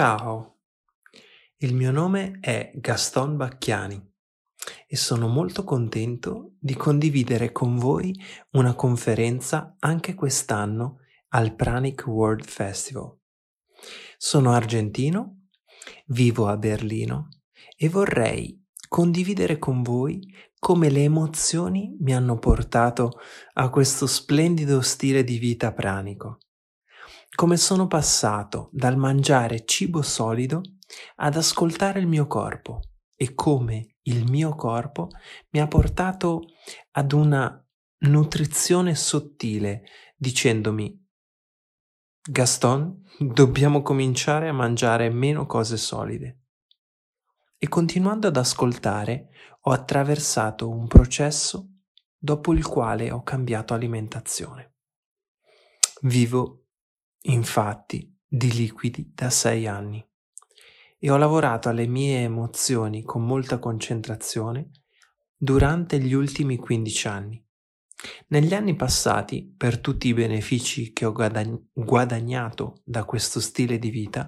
Ciao, il mio nome è Gaston Bacchiani e sono molto contento di condividere con voi una conferenza anche quest'anno al Pranic World Festival. Sono argentino, vivo a Berlino e vorrei condividere con voi come le emozioni mi hanno portato a questo splendido stile di vita pranico. Come sono passato dal mangiare cibo solido ad ascoltare il mio corpo e come il mio corpo mi ha portato ad una nutrizione sottile dicendomi Gaston, dobbiamo cominciare a mangiare meno cose solide. E continuando ad ascoltare, ho attraversato un processo dopo il quale ho cambiato alimentazione. Vivo, infatti, di liquidi da sei anni e ho lavorato alle mie emozioni con molta concentrazione durante gli ultimi 15 anni. Negli anni passati, per tutti i benefici che ho guadagnato da questo stile di vita,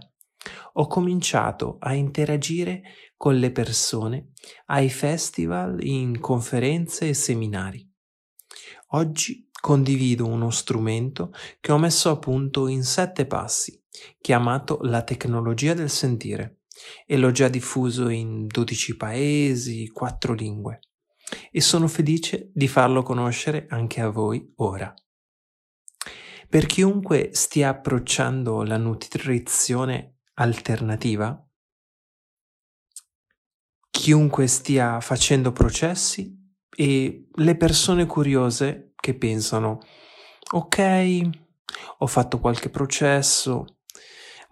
ho cominciato a interagire con le persone ai festival, in conferenze e seminari. Oggi condivido uno strumento che ho messo a punto in sette passi, chiamato la tecnologia del sentire, e l'ho già diffuso in 12 paesi, quattro lingue, e sono felice di farlo conoscere anche a voi ora. Per chiunque stia approcciando la nutrizione alternativa, chiunque stia facendo processi e le persone curiose che pensano ok, ho fatto qualche processo,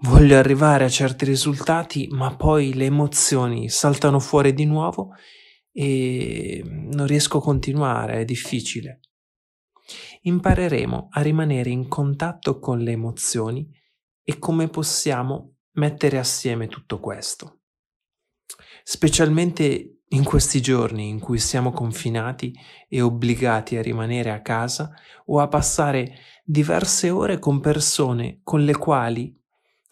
voglio arrivare a certi risultati, ma poi le emozioni saltano fuori di nuovo e non riesco a continuare, è difficile. Impareremo a rimanere in contatto con le emozioni e come possiamo mettere assieme tutto questo. Specialmente in questi giorni in cui siamo confinati e obbligati a rimanere a casa o a passare diverse ore con persone con le quali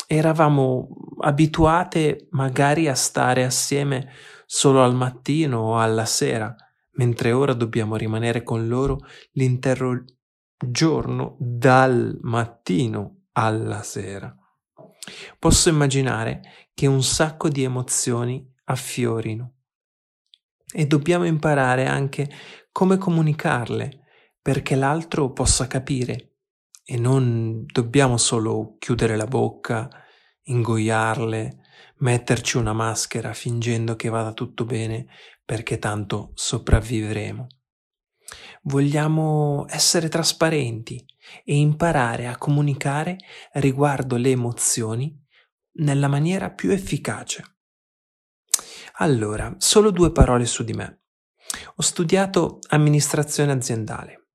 eravamo abituate magari a stare assieme solo al mattino o alla sera, mentre ora dobbiamo rimanere con loro l'intero giorno dal mattino alla sera. Posso immaginare che un sacco di emozioni affiorino e dobbiamo imparare anche come comunicarle perché l'altro possa capire e non dobbiamo solo chiudere la bocca, ingoiarle, metterci una maschera fingendo che vada tutto bene perché tanto sopravviveremo. Vogliamo essere trasparenti e imparare a comunicare riguardo le emozioni nella maniera più efficace. Allora, solo due parole su di me. Ho studiato amministrazione aziendale.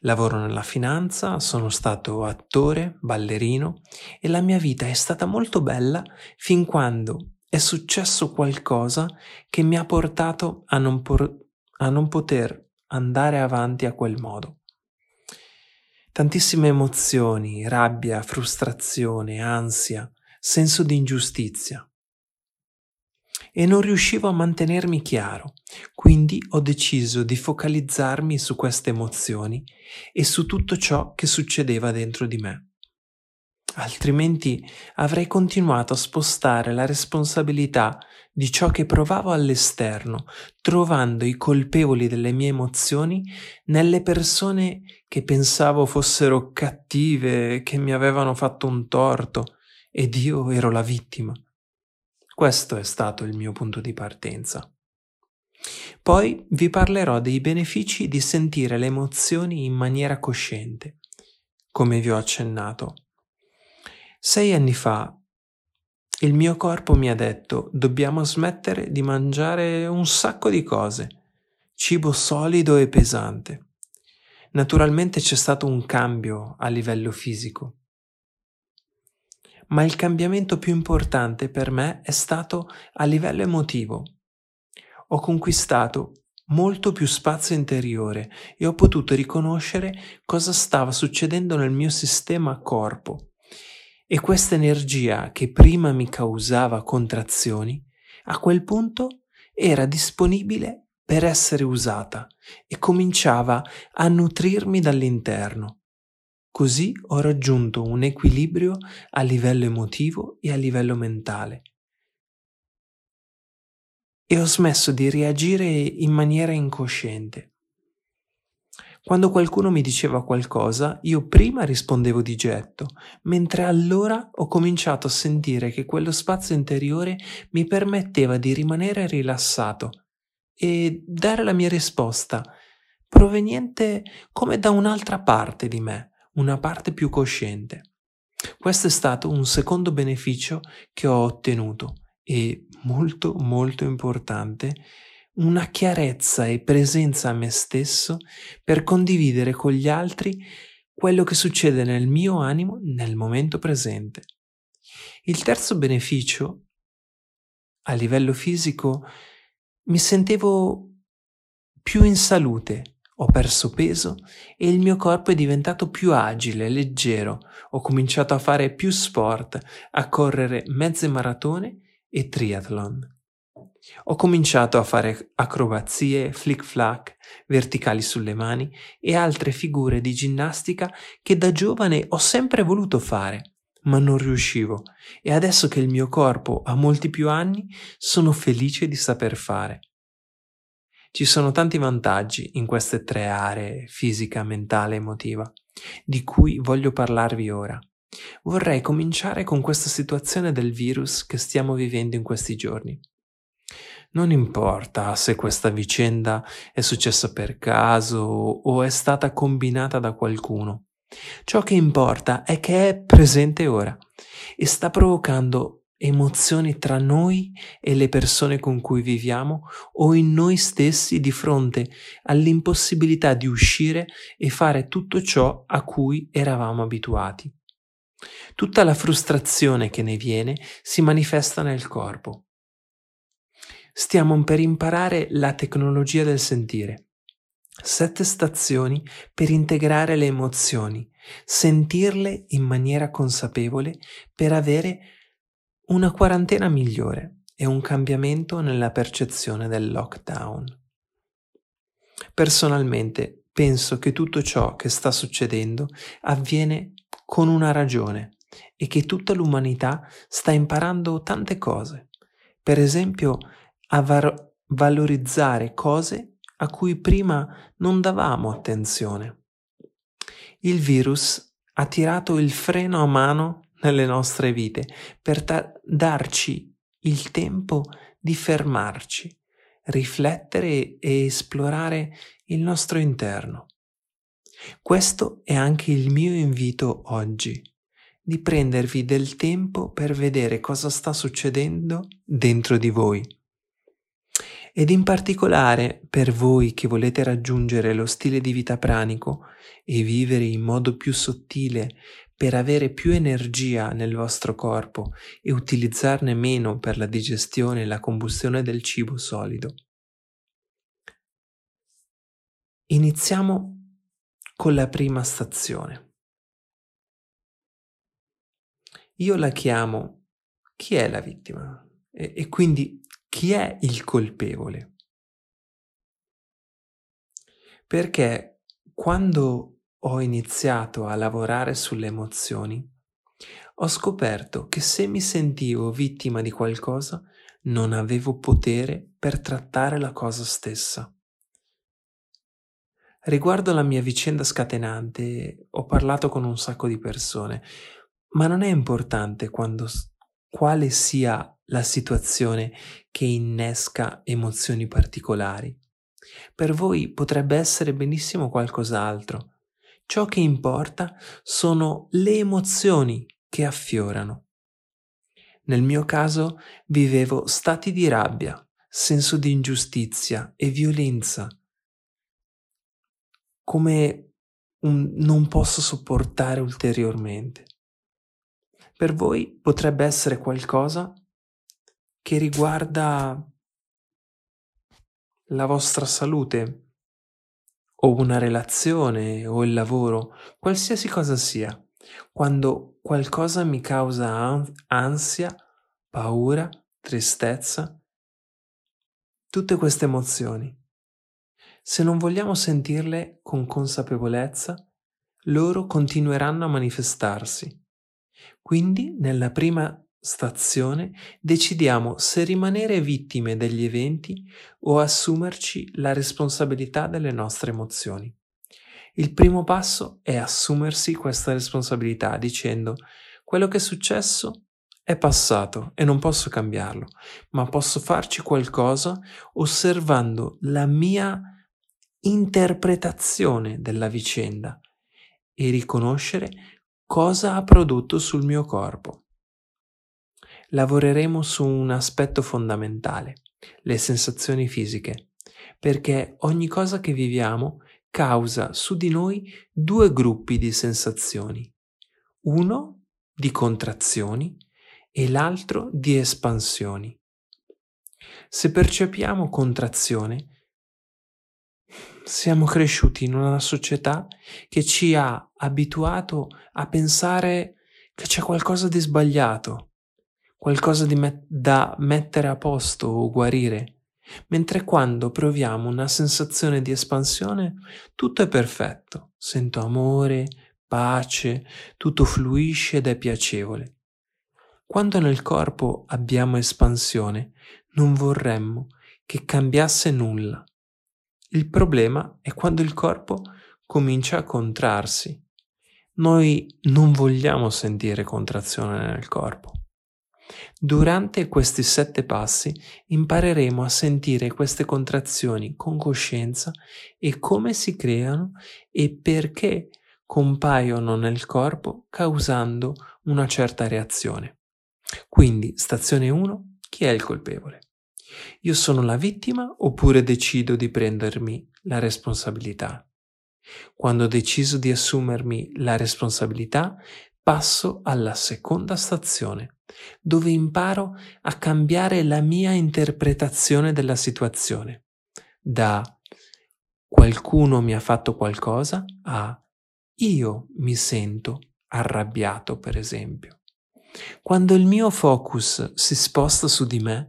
Lavoro nella finanza, sono stato attore, ballerino e la mia vita è stata molto bella fin quando è successo qualcosa che mi ha portato a non, por- a non poter andare avanti a quel modo. Tantissime emozioni, rabbia, frustrazione, ansia, senso di ingiustizia e non riuscivo a mantenermi chiaro, quindi ho deciso di focalizzarmi su queste emozioni e su tutto ciò che succedeva dentro di me. Altrimenti avrei continuato a spostare la responsabilità di ciò che provavo all'esterno, trovando i colpevoli delle mie emozioni nelle persone che pensavo fossero cattive, che mi avevano fatto un torto, ed io ero la vittima. Questo è stato il mio punto di partenza. Poi vi parlerò dei benefici di sentire le emozioni in maniera cosciente, come vi ho accennato. Sei anni fa il mio corpo mi ha detto dobbiamo smettere di mangiare un sacco di cose, cibo solido e pesante. Naturalmente c'è stato un cambio a livello fisico ma il cambiamento più importante per me è stato a livello emotivo. Ho conquistato molto più spazio interiore e ho potuto riconoscere cosa stava succedendo nel mio sistema corpo E questa energia che prima mi causava contrazioni, a quel punto era disponibile per essere usata e cominciava a nutrirmi dall'interno. Così ho raggiunto un equilibrio a livello emotivo e a livello mentale. E ho smesso di reagire in maniera incosciente. Quando qualcuno mi diceva qualcosa, io prima rispondevo di getto, mentre allora ho cominciato a sentire che quello spazio interiore mi permetteva di rimanere rilassato e dare la mia risposta, proveniente come da un'altra parte di me, una parte più cosciente. Questo è stato un secondo beneficio che ho ottenuto e molto molto importante una chiarezza e presenza a me stesso per condividere con gli altri quello che succede nel mio animo nel momento presente. Il terzo beneficio, a livello fisico, mi sentivo più in salute, ho perso peso e il mio corpo è diventato più agile, leggero, ho cominciato a fare più sport, a correre mezze maratone e triathlon. Ho cominciato a fare acrobazie, flick flack, verticali sulle mani e altre figure di ginnastica che da giovane ho sempre voluto fare, ma non riuscivo e adesso che il mio corpo ha molti più anni sono felice di saper fare. Ci sono tanti vantaggi in queste tre aree, fisica, mentale e emotiva, di cui voglio parlarvi ora. Vorrei cominciare con questa situazione del virus che stiamo vivendo in questi giorni. Non importa se questa vicenda è successa per caso o è stata combinata da qualcuno. Ciò che importa è che è presente ora e sta provocando emozioni tra noi e le persone con cui viviamo o in noi stessi di fronte all'impossibilità di uscire e fare tutto ciò a cui eravamo abituati. Tutta la frustrazione che ne viene si manifesta nel corpo stiamo per imparare la tecnologia del sentire. Sette stazioni per integrare le emozioni, sentirle in maniera consapevole per avere una quarantena migliore e un cambiamento nella percezione del lockdown. Personalmente penso che tutto ciò che sta succedendo avviene con una ragione e che tutta l'umanità sta imparando tante cose. Per esempio, a var- valorizzare cose a cui prima non davamo attenzione. Il virus ha tirato il freno a mano nelle nostre vite per ta- darci il tempo di fermarci, riflettere e esplorare il nostro interno. Questo è anche il mio invito oggi, di prendervi del tempo per vedere cosa sta succedendo dentro di voi ed in particolare per voi che volete raggiungere lo stile di vita pranico e vivere in modo più sottile per avere più energia nel vostro corpo e utilizzarne meno per la digestione e la combustione del cibo solido. Iniziamo con la prima stazione. Io la chiamo chi è la vittima e, e quindi chi è il colpevole? Perché quando ho iniziato a lavorare sulle emozioni, ho scoperto che se mi sentivo vittima di qualcosa, non avevo potere per trattare la cosa stessa. Riguardo la mia vicenda scatenante, ho parlato con un sacco di persone, ma non è importante quando, quale sia la situazione che innesca emozioni particolari. Per voi potrebbe essere benissimo qualcos'altro. Ciò che importa sono le emozioni che affiorano. Nel mio caso vivevo stati di rabbia, senso di ingiustizia e violenza, come un non posso sopportare ulteriormente. Per voi potrebbe essere qualcosa che riguarda la vostra salute o una relazione o il lavoro, qualsiasi cosa sia. quando qualcosa mi causa ansia, paura, tristezza, tutte queste emozioni. Se non vogliamo sentirle con consapevolezza, loro continueranno a manifestarsi. Quindi, nella prima stazione, decidiamo se rimanere vittime degli eventi o assumerci la responsabilità delle nostre emozioni. Il primo passo è assumersi questa responsabilità dicendo quello che è successo è passato e non posso cambiarlo, ma posso farci qualcosa osservando la mia interpretazione della vicenda e riconoscere cosa ha prodotto sul mio corpo. Lavoreremo su un aspetto fondamentale, le sensazioni fisiche, perché ogni cosa che viviamo causa su di noi due gruppi di sensazioni, uno di contrazioni e l'altro di espansioni. Se percepiamo contrazione, siamo cresciuti in una società che ci ha abituato a pensare che c'è qualcosa di sbagliato, qualcosa met- da mettere a posto o guarire mentre quando proviamo una sensazione di espansione tutto è perfetto, sento amore, pace, tutto fluisce ed è piacevole. Quando nel corpo abbiamo espansione, non vorremmo che cambiasse nulla. Il problema è quando il corpo comincia a contrarsi. Noi non vogliamo sentire contrazione nel corpo. Durante questi sette passi impareremo a sentire queste contrazioni con coscienza e come si creano e perché compaiono nel corpo causando una certa reazione. Quindi, stazione 1, chi è il colpevole? Io sono la vittima oppure decido di prendermi la responsabilità? Quando ho deciso di assumermi la responsabilità, passo alla seconda stazione, dove imparo a cambiare la mia interpretazione della situazione, da qualcuno mi ha fatto qualcosa a io mi sento arrabbiato, per esempio. Quando il mio focus si sposta su di me,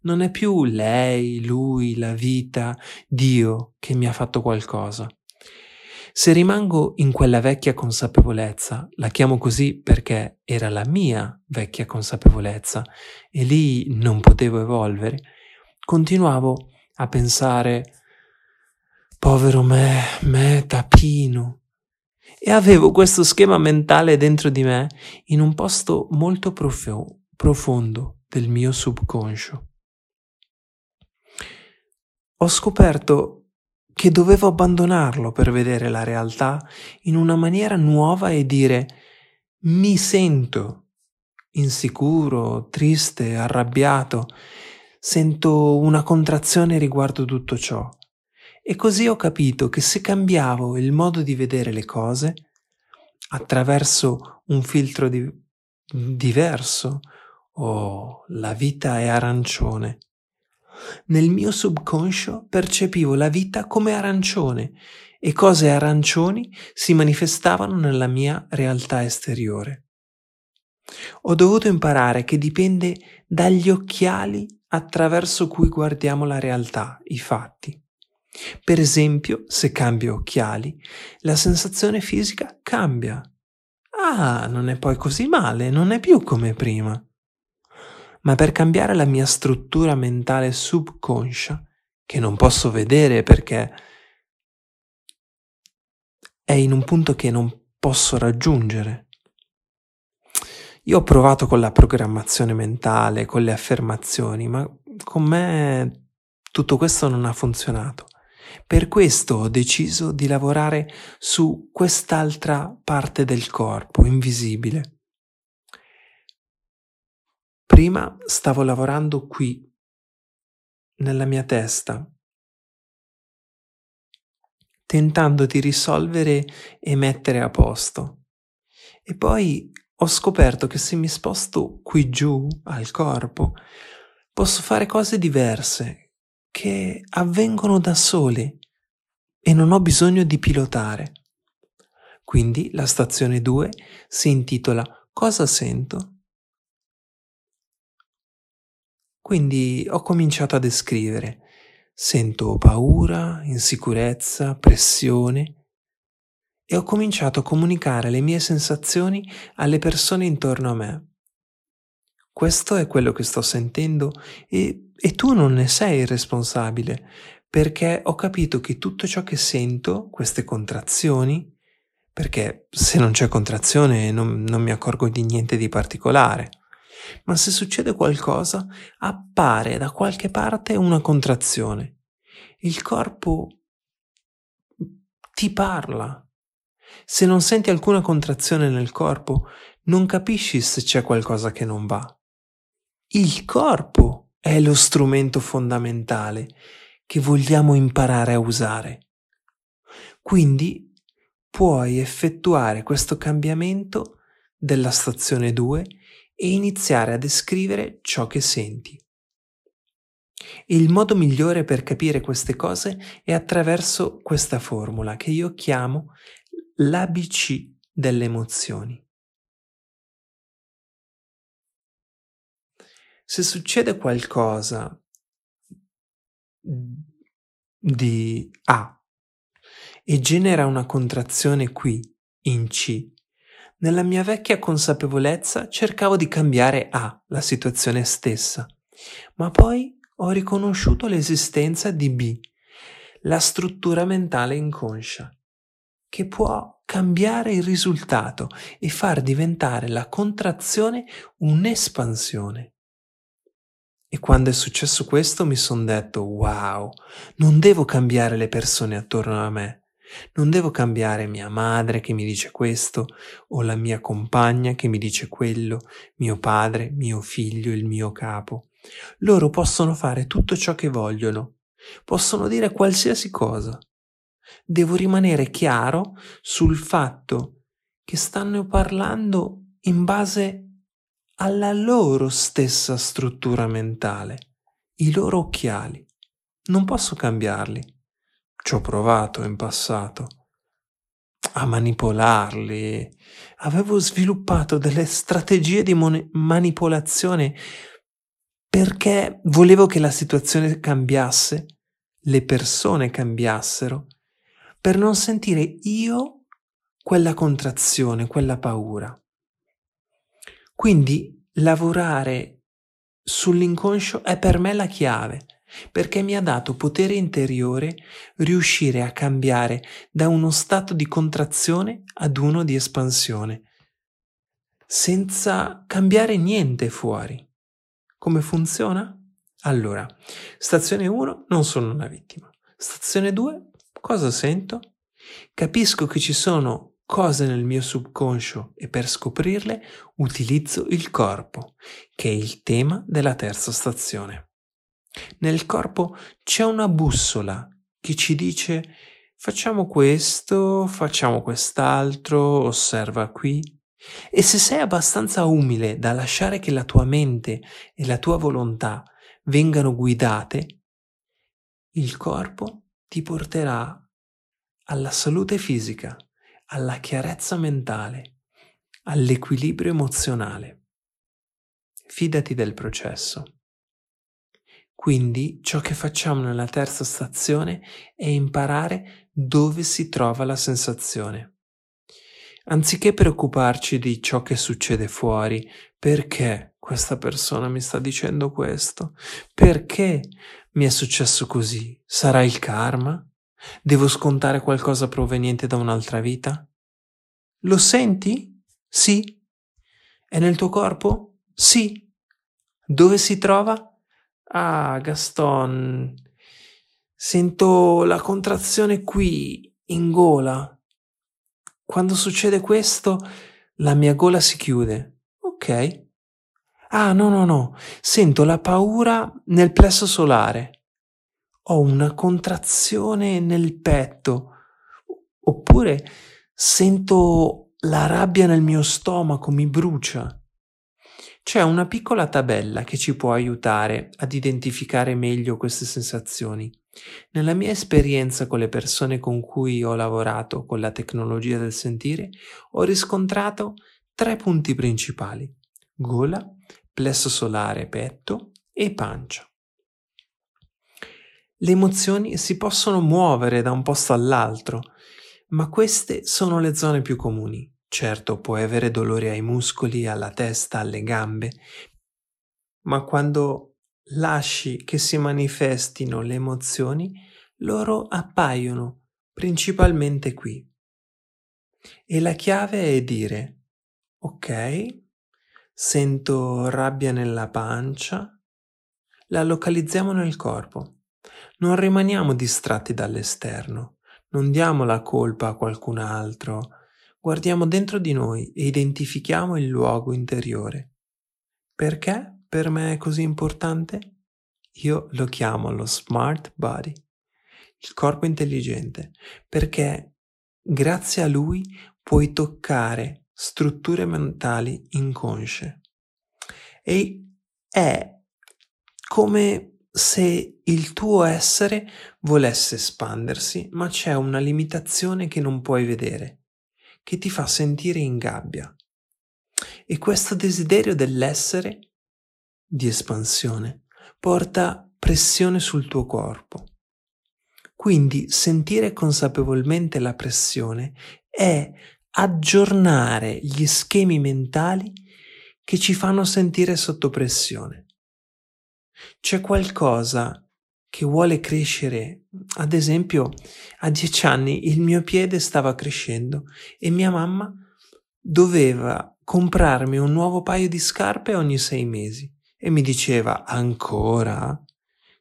non è più lei, lui, la vita, Dio che mi ha fatto qualcosa, se rimango in quella vecchia consapevolezza, la chiamo così perché era la mia vecchia consapevolezza e lì non potevo evolvere, continuavo a pensare povero me, me tapino. E avevo questo schema mentale dentro di me in un posto molto profo- profondo del mio subconscio. Ho scoperto che dovevo abbandonarlo per vedere la realtà in una maniera nuova e dire mi sento insicuro, triste, arrabbiato, sento una contrazione riguardo tutto ciò. E così ho capito che se cambiavo il modo di vedere le cose attraverso un filtro di- diverso, oh, la vita è arancione, nel mio subconscio percepivo la vita come arancione e cose arancioni si manifestavano nella mia realtà esteriore. Ho dovuto imparare che dipende dagli occhiali attraverso cui guardiamo la realtà, i fatti. Per esempio, se cambio occhiali, la sensazione fisica cambia. Ah, non è poi così male, non è più come prima ma per cambiare la mia struttura mentale subconscia, che non posso vedere perché è in un punto che non posso raggiungere. Io ho provato con la programmazione mentale, con le affermazioni, ma con me tutto questo non ha funzionato. Per questo ho deciso di lavorare su quest'altra parte del corpo, invisibile. Prima stavo lavorando qui, nella mia testa, tentando di risolvere e mettere a posto. E poi ho scoperto che se mi sposto qui giù al corpo, posso fare cose diverse che avvengono da sole e non ho bisogno di pilotare. Quindi la stazione 2 si intitola Cosa sento? Quindi ho cominciato a descrivere. Sento paura, insicurezza, pressione e ho cominciato a comunicare le mie sensazioni alle persone intorno a me. Questo è quello che sto sentendo e, e tu non ne sei il responsabile perché ho capito che tutto ciò che sento, queste contrazioni, perché se non c'è contrazione non, non mi accorgo di niente di particolare. Ma se succede qualcosa, appare da qualche parte una contrazione. Il corpo ti parla. Se non senti alcuna contrazione nel corpo, non capisci se c'è qualcosa che non va. Il corpo è lo strumento fondamentale che vogliamo imparare a usare. Quindi puoi effettuare questo cambiamento della stazione 2 e iniziare a descrivere ciò che senti. Il modo migliore per capire queste cose è attraverso questa formula che io chiamo l'ABC delle emozioni. Se succede qualcosa di A e genera una contrazione qui, in C. Nella mia vecchia consapevolezza cercavo di cambiare A, la situazione stessa, ma poi ho riconosciuto l'esistenza di B, la struttura mentale inconscia, che può cambiare il risultato e far diventare la contrazione un'espansione. E quando è successo questo mi sono detto, wow, non devo cambiare le persone attorno a me, non devo cambiare mia madre che mi dice questo, o la mia compagna che mi dice quello, mio padre, mio figlio, il mio capo. Loro possono fare tutto ciò che vogliono, possono dire qualsiasi cosa. Devo rimanere chiaro sul fatto che stanno parlando in base alla loro stessa struttura mentale, i loro occhiali. Non posso cambiarli. Ci ho provato in passato a manipolarli. Avevo sviluppato delle strategie di mon- manipolazione perché volevo che la situazione cambiasse, le persone cambiassero, per non sentire io quella contrazione, quella paura. Quindi lavorare sull'inconscio è per me la chiave perché mi ha dato potere interiore riuscire a cambiare da uno stato di contrazione ad uno di espansione, senza cambiare niente fuori. Come funziona? Allora, stazione 1 non sono una vittima. Stazione 2 cosa sento? Capisco che ci sono cose nel mio subconscio e per scoprirle utilizzo il corpo, che è il tema della terza stazione. Nel corpo c'è una bussola che ci dice facciamo questo, facciamo quest'altro, osserva qui. E se sei abbastanza umile da lasciare che la tua mente e la tua volontà vengano guidate, il corpo ti porterà alla salute fisica, alla chiarezza mentale, all'equilibrio emozionale. Fidati del processo. Quindi ciò che facciamo nella terza stazione è imparare dove si trova la sensazione. Anziché preoccuparci di ciò che succede fuori, perché questa persona mi sta dicendo questo? Perché mi è successo così? Sarà il karma? Devo scontare qualcosa proveniente da un'altra vita? Lo senti? Sì. È nel tuo corpo? Sì. Dove si trova? Ah, Gaston, sento la contrazione qui, in gola. Quando succede questo, la mia gola si chiude. Ok. Ah, no, no, no. Sento la paura nel plesso solare. Ho una contrazione nel petto. Oppure sento la rabbia nel mio stomaco, mi brucia. C'è una piccola tabella che ci può aiutare ad identificare meglio queste sensazioni. Nella mia esperienza con le persone con cui ho lavorato con la tecnologia del sentire, ho riscontrato tre punti principali: gola, plesso solare, petto e pancia. Le emozioni si possono muovere da un posto all'altro, ma queste sono le zone più comuni. Certo, puoi avere dolore ai muscoli, alla testa, alle gambe, ma quando lasci che si manifestino le emozioni, loro appaiono principalmente qui. E la chiave è dire, ok, sento rabbia nella pancia, la localizziamo nel corpo non rimaniamo distratti dall'esterno, non diamo la colpa a qualcun altro, guardiamo dentro di noi e identifichiamo il luogo interiore. Perché per me è così importante? Io lo chiamo lo smart body, il corpo intelligente, perché grazie a lui puoi toccare strutture mentali inconsce. E è come se il tuo essere volesse espandersi, ma c'è una limitazione che non puoi vedere, che ti fa sentire in gabbia. E questo desiderio dell'essere, di espansione, porta pressione sul tuo corpo. Quindi sentire consapevolmente la pressione è aggiornare gli schemi mentali che ci fanno sentire sotto pressione. C'è qualcosa che vuole crescere. Ad esempio, a dieci anni il mio piede stava crescendo e mia mamma doveva comprarmi un nuovo paio di scarpe ogni sei mesi e mi diceva ancora?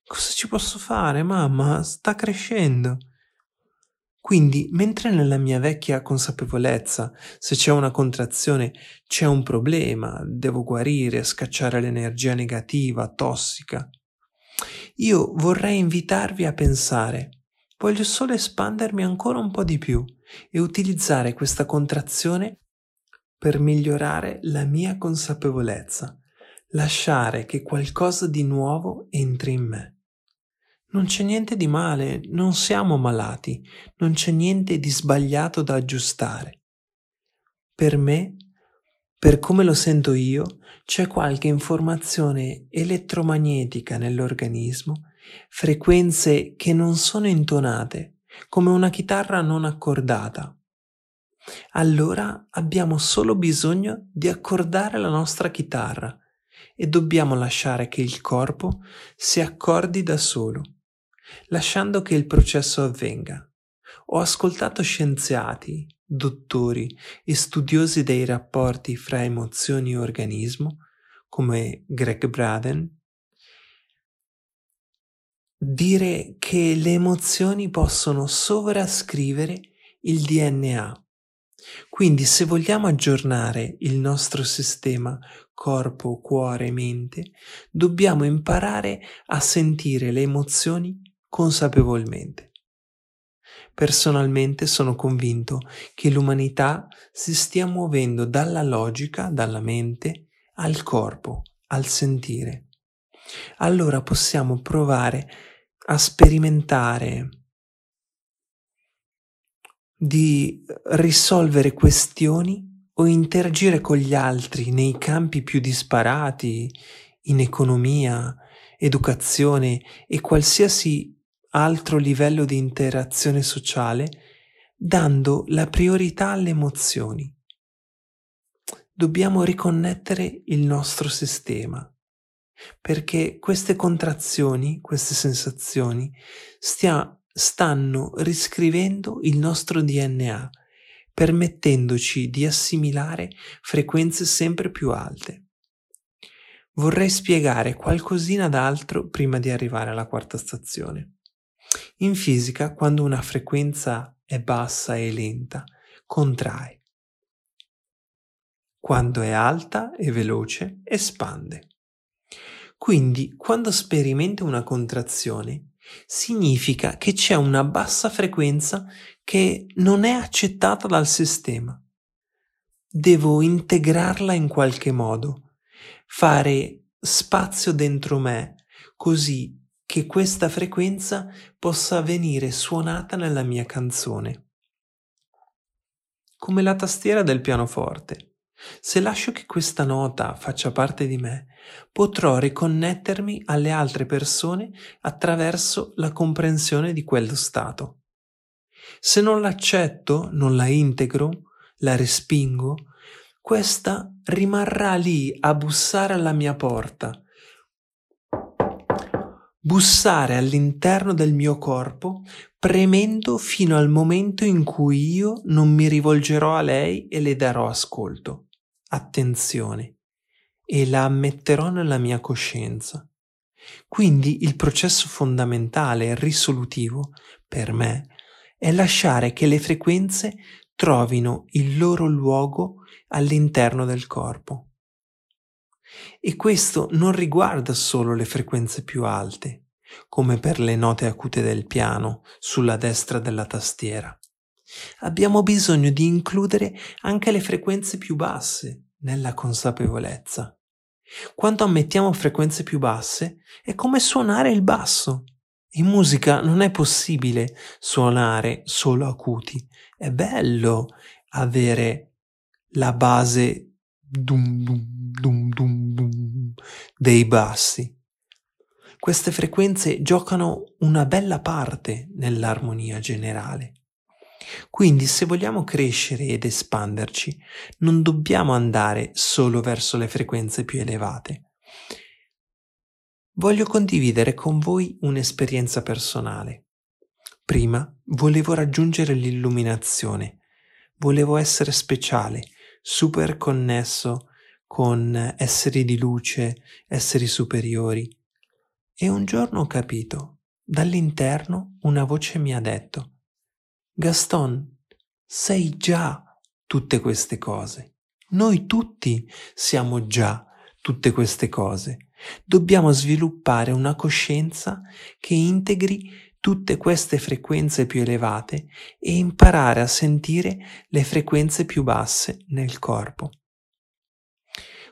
Cosa ci posso fare, mamma? Sta crescendo. Quindi, mentre nella mia vecchia consapevolezza, se c'è una contrazione, c'è un problema, devo guarire, scacciare l'energia negativa, tossica, io vorrei invitarvi a pensare, voglio solo espandermi ancora un po' di più e utilizzare questa contrazione per migliorare la mia consapevolezza, lasciare che qualcosa di nuovo entri in me. Non c'è niente di male, non siamo malati, non c'è niente di sbagliato da aggiustare. Per me, per come lo sento io, c'è qualche informazione elettromagnetica nell'organismo, frequenze che non sono intonate, come una chitarra non accordata. Allora abbiamo solo bisogno di accordare la nostra chitarra e dobbiamo lasciare che il corpo si accordi da solo lasciando che il processo avvenga. Ho ascoltato scienziati, dottori e studiosi dei rapporti fra emozioni e organismo, come Greg Braden, dire che le emozioni possono sovrascrivere il DNA. Quindi se vogliamo aggiornare il nostro sistema corpo, cuore, mente, dobbiamo imparare a sentire le emozioni consapevolmente. Personalmente sono convinto che l'umanità si stia muovendo dalla logica, dalla mente, al corpo, al sentire. Allora possiamo provare a sperimentare di risolvere questioni o interagire con gli altri nei campi più disparati, in economia, educazione e qualsiasi altro livello di interazione sociale, dando la priorità alle emozioni. Dobbiamo riconnettere il nostro sistema, perché queste contrazioni, queste sensazioni, stia, stanno riscrivendo il nostro DNA, permettendoci di assimilare frequenze sempre più alte. Vorrei spiegare qualcosina d'altro prima di arrivare alla quarta stazione. In fisica, quando una frequenza è bassa e lenta, contrae. Quando è alta e veloce, espande. Quindi, quando sperimento una contrazione, significa che c'è una bassa frequenza che non è accettata dal sistema. Devo integrarla in qualche modo, fare spazio dentro me, così che questa frequenza possa venire suonata nella mia canzone. Come la tastiera del pianoforte. Se lascio che questa nota faccia parte di me, potrò riconnettermi alle altre persone attraverso la comprensione di quello stato. Se non l'accetto, non la integro, la respingo, questa rimarrà lì a bussare alla mia porta, bussare all'interno del mio corpo, premendo fino al momento in cui io non mi rivolgerò a lei e le darò ascolto, attenzione, e la ammetterò nella mia coscienza. Quindi il processo fondamentale e risolutivo, per me, è lasciare che le frequenze trovino il loro luogo all'interno del corpo. E questo non riguarda solo le frequenze più alte, come per le note acute del piano sulla destra della tastiera. Abbiamo bisogno di includere anche le frequenze più basse nella consapevolezza. Quando ammettiamo frequenze più basse è come suonare il basso. In musica non è possibile suonare solo acuti. È bello avere la base dum dum dum dum dum dei bassi. Queste frequenze giocano una bella parte nell'armonia generale. Quindi se vogliamo crescere ed espanderci, non dobbiamo andare solo verso le frequenze più elevate. Voglio condividere con voi un'esperienza personale. Prima volevo raggiungere l'illuminazione, volevo essere speciale, super connesso con esseri di luce, esseri superiori. E un giorno ho capito, dall'interno una voce mi ha detto, Gaston, sei già tutte queste cose. Noi tutti siamo già tutte queste cose. Dobbiamo sviluppare una coscienza che integri tutte queste frequenze più elevate e imparare a sentire le frequenze più basse nel corpo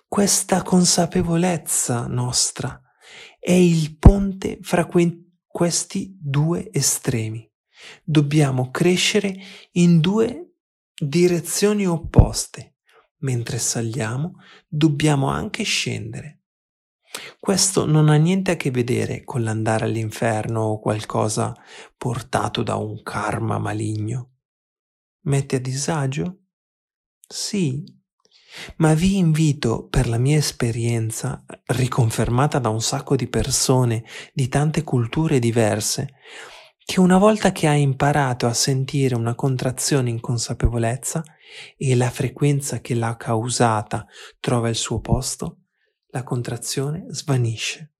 questa consapevolezza nostra è il ponte fra que- questi due estremi. Dobbiamo crescere in due direzioni opposte. Mentre saliamo, dobbiamo anche scendere. Questo non ha niente a che vedere con l'andare all'inferno o qualcosa portato da un karma maligno. Mette a disagio? Sì, ma vi invito per la mia esperienza, riconfermata da un sacco di persone di tante culture diverse, che una volta che hai imparato a sentire una contrazione in consapevolezza e la frequenza che l'ha causata trova il suo posto, la contrazione svanisce.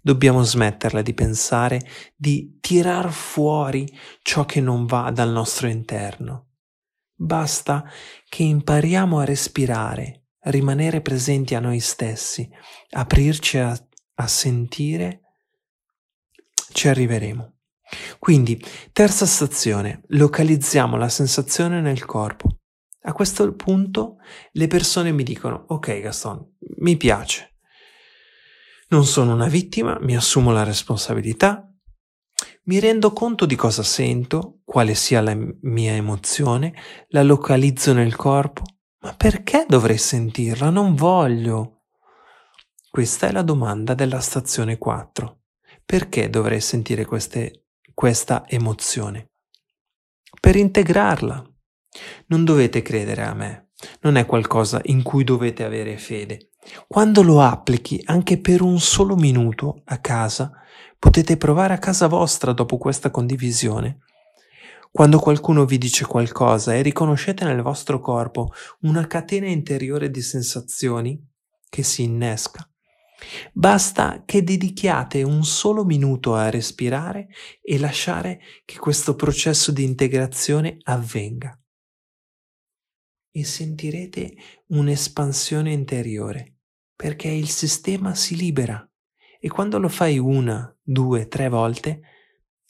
Dobbiamo smetterla di pensare di tirar fuori ciò che non va dal nostro interno Basta che impariamo a respirare, rimanere presenti a noi stessi, aprirci a, a sentire, ci arriveremo. Quindi, terza stazione, localizziamo la sensazione nel corpo. A questo punto le persone mi dicono, ok Gaston, mi piace. Non sono una vittima, mi assumo la responsabilità, mi rendo conto di cosa sento, quale sia la mia emozione, la localizzo nel corpo. Ma perché dovrei sentirla? Non voglio. Questa è la domanda della stazione 4. Perché dovrei sentire queste, questa emozione? Per integrarla. Non dovete credere a me, non è qualcosa in cui dovete avere fede. Quando lo applichi anche per un solo minuto a casa, potete provare a casa vostra dopo questa condivisione. Quando qualcuno vi dice qualcosa e riconoscete nel vostro corpo una catena interiore di sensazioni che si innesca, basta che dedichiate un solo minuto a respirare e lasciare che questo processo di integrazione avvenga. E sentirete un'espansione interiore, perché il sistema si libera e quando lo fai una, due, tre volte,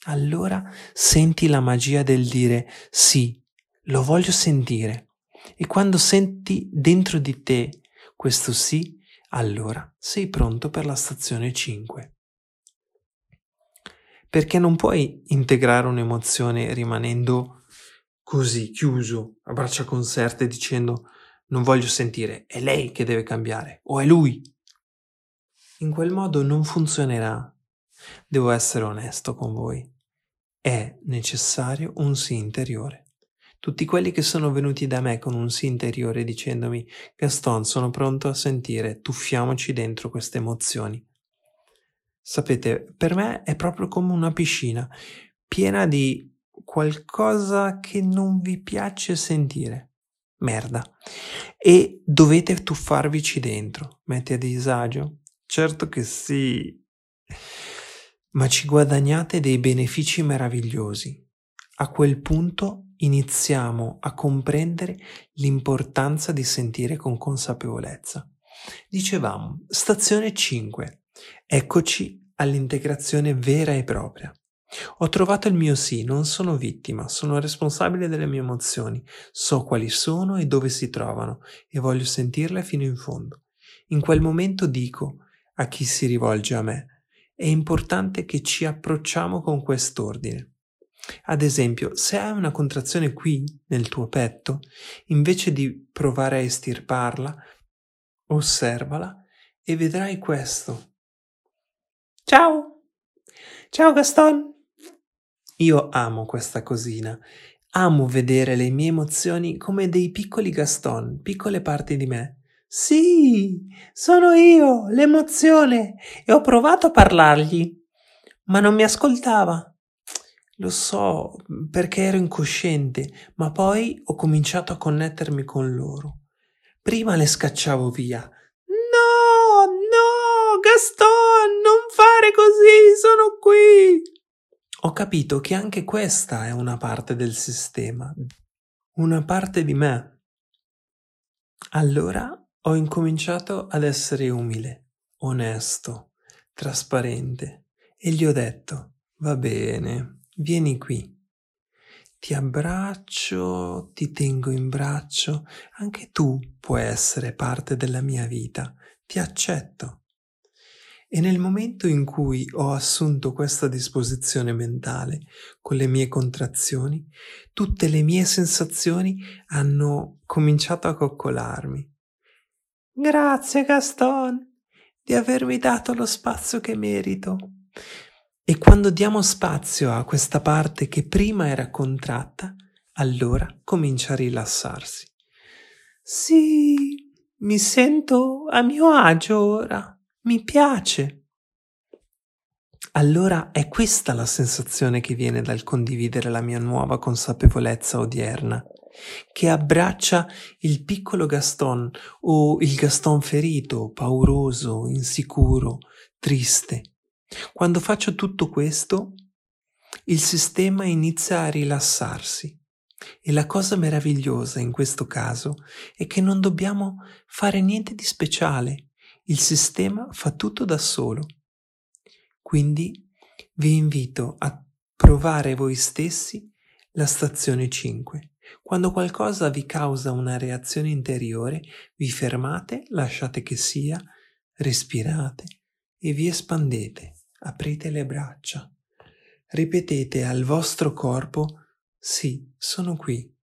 allora senti la magia del dire sì, lo voglio sentire. E quando senti dentro di te questo sì, allora sei pronto per la stazione 5. perché non puoi integrare un'emozione rimanendo così, chiuso, a braccia conserte, dicendo non voglio sentire, è lei che deve cambiare o è lui. In quel modo non funzionerà. Devo essere onesto con voi. È necessario un sì interiore. Tutti quelli che sono venuti da me con un sì interiore dicendomi Gaston, sono pronto a sentire, tuffiamoci dentro queste emozioni. Sapete, per me è proprio come una piscina, piena di qualcosa che non vi piace sentire merda. E dovete tuffarvici dentro. Metti a disagio? Certo che sì. Ma ci guadagnate dei benefici meravigliosi. A quel punto iniziamo a comprendere l'importanza di sentire con consapevolezza. Dicevamo, stazione 5. Eccoci all'integrazione vera e propria. Ho trovato il mio sì, non sono vittima, sono responsabile delle mie emozioni, so quali sono e dove si trovano e voglio sentirle fino in fondo. In quel momento dico a chi si rivolge a me, è importante che ci approcciamo con quest'ordine. Ad esempio, se hai una contrazione qui nel tuo petto, invece di provare a estirparla, osservala e vedrai questo. Ciao! Ciao Gaston! Io amo questa cosina. Amo vedere le mie emozioni come dei piccoli Gaston, piccole parti di me. Sì, sono io, l'emozione, e ho provato a parlargli, ma non mi ascoltava. Lo so, perché ero incosciente, ma poi ho cominciato a connettermi con loro. Prima le scacciavo via. No, no, Gaston, non fare così, sono qui ho capito che anche questa è una parte del sistema, una parte di me. Allora ho incominciato ad essere umile, onesto, trasparente e gli ho detto, va bene, vieni qui. Ti abbraccio, ti tengo in braccio, anche tu puoi essere parte della mia vita, ti accetto. E nel momento in cui ho assunto questa disposizione mentale con le mie contrazioni, tutte le mie sensazioni hanno cominciato a coccolarmi. Grazie Gaston di avermi dato lo spazio che merito. E quando diamo spazio a questa parte che prima era contratta, allora comincia a rilassarsi. Sì, mi sento a mio agio ora. Mi piace. Allora è questa la sensazione che viene dal condividere la mia nuova consapevolezza odierna, che abbraccia il piccolo Gaston o il Gaston ferito, pauroso, insicuro, triste. Quando faccio tutto questo, il sistema inizia a rilassarsi. E la cosa meravigliosa in questo caso è che non dobbiamo fare niente di speciale, il sistema fa tutto da solo. Quindi vi invito a provare voi stessi la stazione 5. Quando qualcosa vi causa una reazione interiore, vi fermate, lasciate che sia, respirate e vi espandete, aprite le braccia. Ripetete al vostro corpo, sì, sono qui,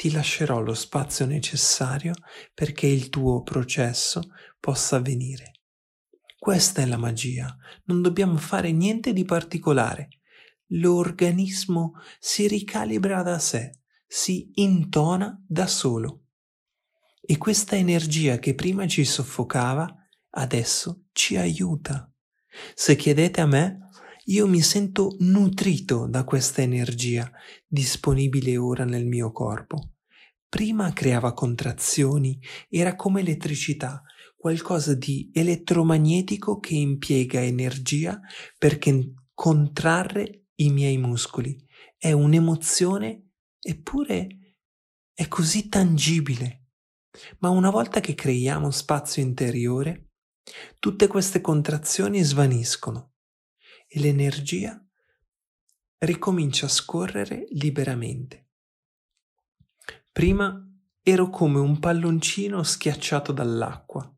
ti lascerò lo spazio necessario perché il tuo processo possa avvenire. Questa è la magia, non dobbiamo fare niente di particolare. L'organismo si ricalibra da sé, si intona da solo. E questa energia che prima ci soffocava, adesso ci aiuta. Se chiedete a me, io mi sento nutrito da questa energia disponibile ora nel mio corpo. Prima creava contrazioni, era come elettricità, qualcosa di elettromagnetico che impiega energia per contrarre i miei muscoli. È un'emozione, eppure è così tangibile. Ma una volta che creiamo spazio interiore, tutte queste contrazioni svaniscono e l'energia ricomincia a scorrere liberamente. Prima ero come un palloncino schiacciato dall'acqua,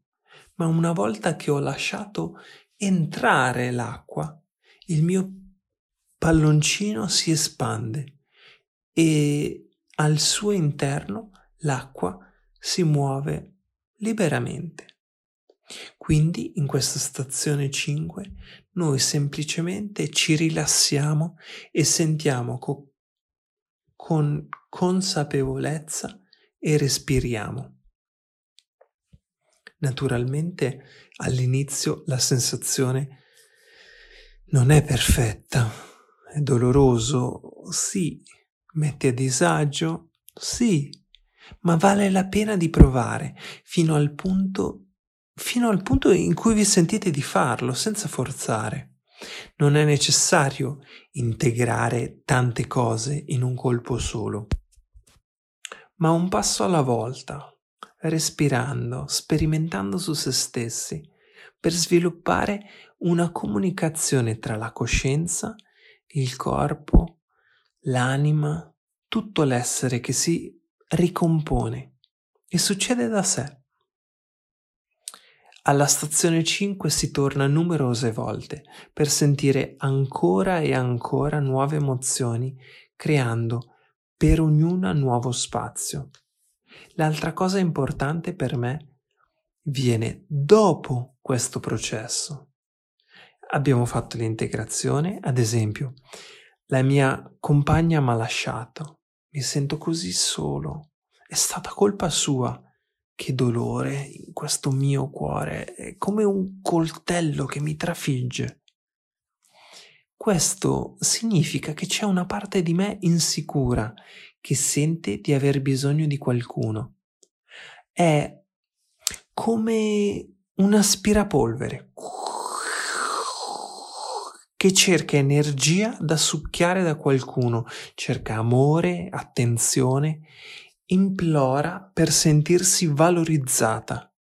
ma una volta che ho lasciato entrare l'acqua, il mio palloncino si espande e al suo interno l'acqua si muove liberamente. Quindi in questa stazione 5 noi semplicemente ci rilassiamo e sentiamo co- con consapevolezza e respiriamo. Naturalmente all'inizio la sensazione non è perfetta, è doloroso, sì, mette a disagio, sì, ma vale la pena di provare fino al punto fino al punto in cui vi sentite di farlo senza forzare. Non è necessario integrare tante cose in un colpo solo, ma un passo alla volta, respirando, sperimentando su se stessi, per sviluppare una comunicazione tra la coscienza, il corpo, l'anima, tutto l'essere che si ricompone e succede da sé. Alla stazione 5 si torna numerose volte per sentire ancora e ancora nuove emozioni, creando per ognuna nuovo spazio. L'altra cosa importante per me viene dopo questo processo. Abbiamo fatto l'integrazione, ad esempio, la mia compagna mi ha lasciato, mi sento così solo, è stata colpa sua che dolore in questo mio cuore, è come un coltello che mi trafigge. Questo significa che c'è una parte di me insicura che sente di aver bisogno di qualcuno. È come un aspirapolvere che cerca energia da succhiare da qualcuno, cerca amore, attenzione implora per sentirsi valorizzata.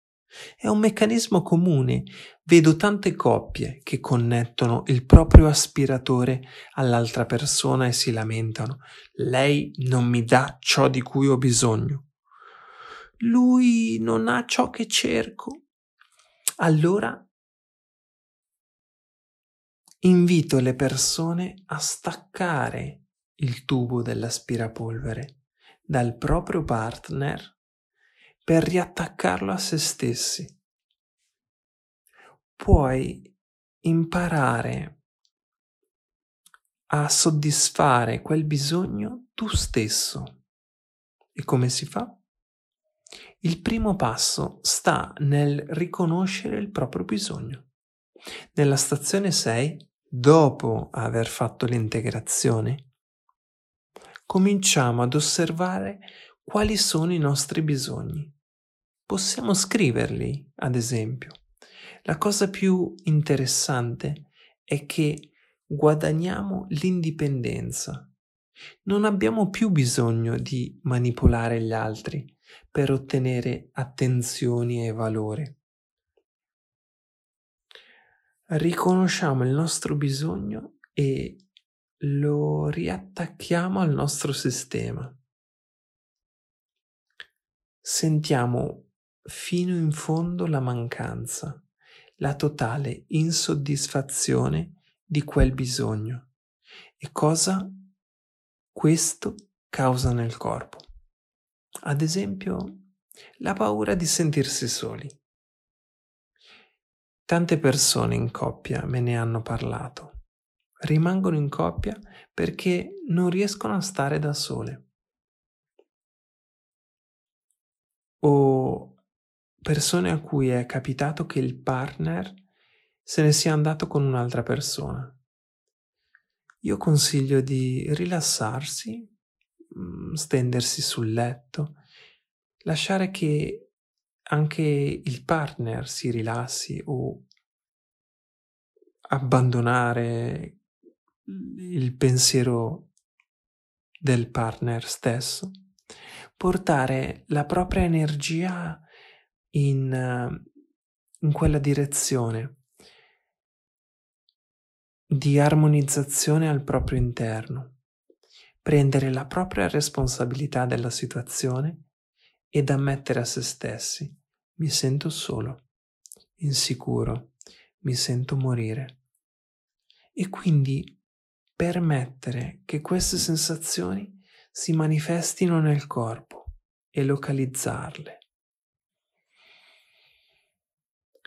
È un meccanismo comune. Vedo tante coppie che connettono il proprio aspiratore all'altra persona e si lamentano. Lei non mi dà ciò di cui ho bisogno. Lui non ha ciò che cerco. Allora invito le persone a staccare il tubo dell'aspirapolvere dal proprio partner per riattaccarlo a se stessi. Puoi imparare a soddisfare quel bisogno tu stesso. E come si fa? Il primo passo sta nel riconoscere il proprio bisogno. Nella stazione 6, dopo aver fatto l'integrazione, cominciamo ad osservare quali sono i nostri bisogni. Possiamo scriverli, ad esempio. La cosa più interessante è che guadagniamo l'indipendenza. Non abbiamo più bisogno di manipolare gli altri per ottenere attenzioni e valore. Riconosciamo il nostro bisogno e lo riattacchiamo al nostro sistema. Sentiamo fino in fondo la mancanza, la totale insoddisfazione di quel bisogno e cosa questo causa nel corpo. Ad esempio, la paura di sentirsi soli. Tante persone in coppia me ne hanno parlato rimangono in coppia perché non riescono a stare da sole. O persone a cui è capitato che il partner se ne sia andato con un'altra persona. Io consiglio di rilassarsi, mm, stendersi sul letto, lasciare che anche il partner si rilassi o abbandonare il pensiero del partner stesso, portare la propria energia in, in quella direzione di armonizzazione al proprio interno, prendere la propria responsabilità della situazione ed ammettere a se stessi mi sento solo, insicuro, mi sento morire. E quindi permettere che queste sensazioni si manifestino nel corpo e localizzarle.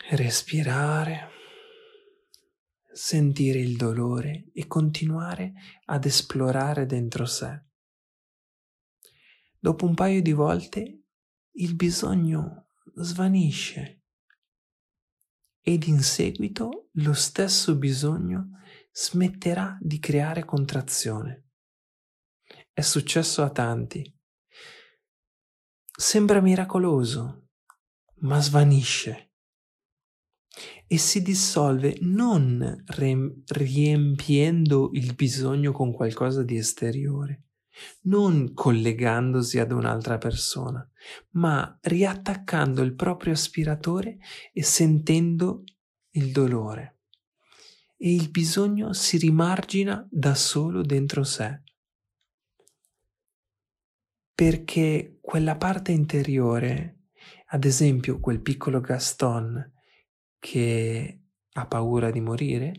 Respirare, sentire il dolore e continuare ad esplorare dentro sé. Dopo un paio di volte il bisogno svanisce ed in seguito lo stesso bisogno smetterà di creare contrazione. È successo a tanti. Sembra miracoloso, ma svanisce e si dissolve non riempiendo il bisogno con qualcosa di esteriore, non collegandosi ad un'altra persona, ma riattaccando il proprio aspiratore e sentendo il dolore. E il bisogno si rimargina da solo dentro sé. Perché quella parte interiore, ad esempio quel piccolo Gaston che ha paura di morire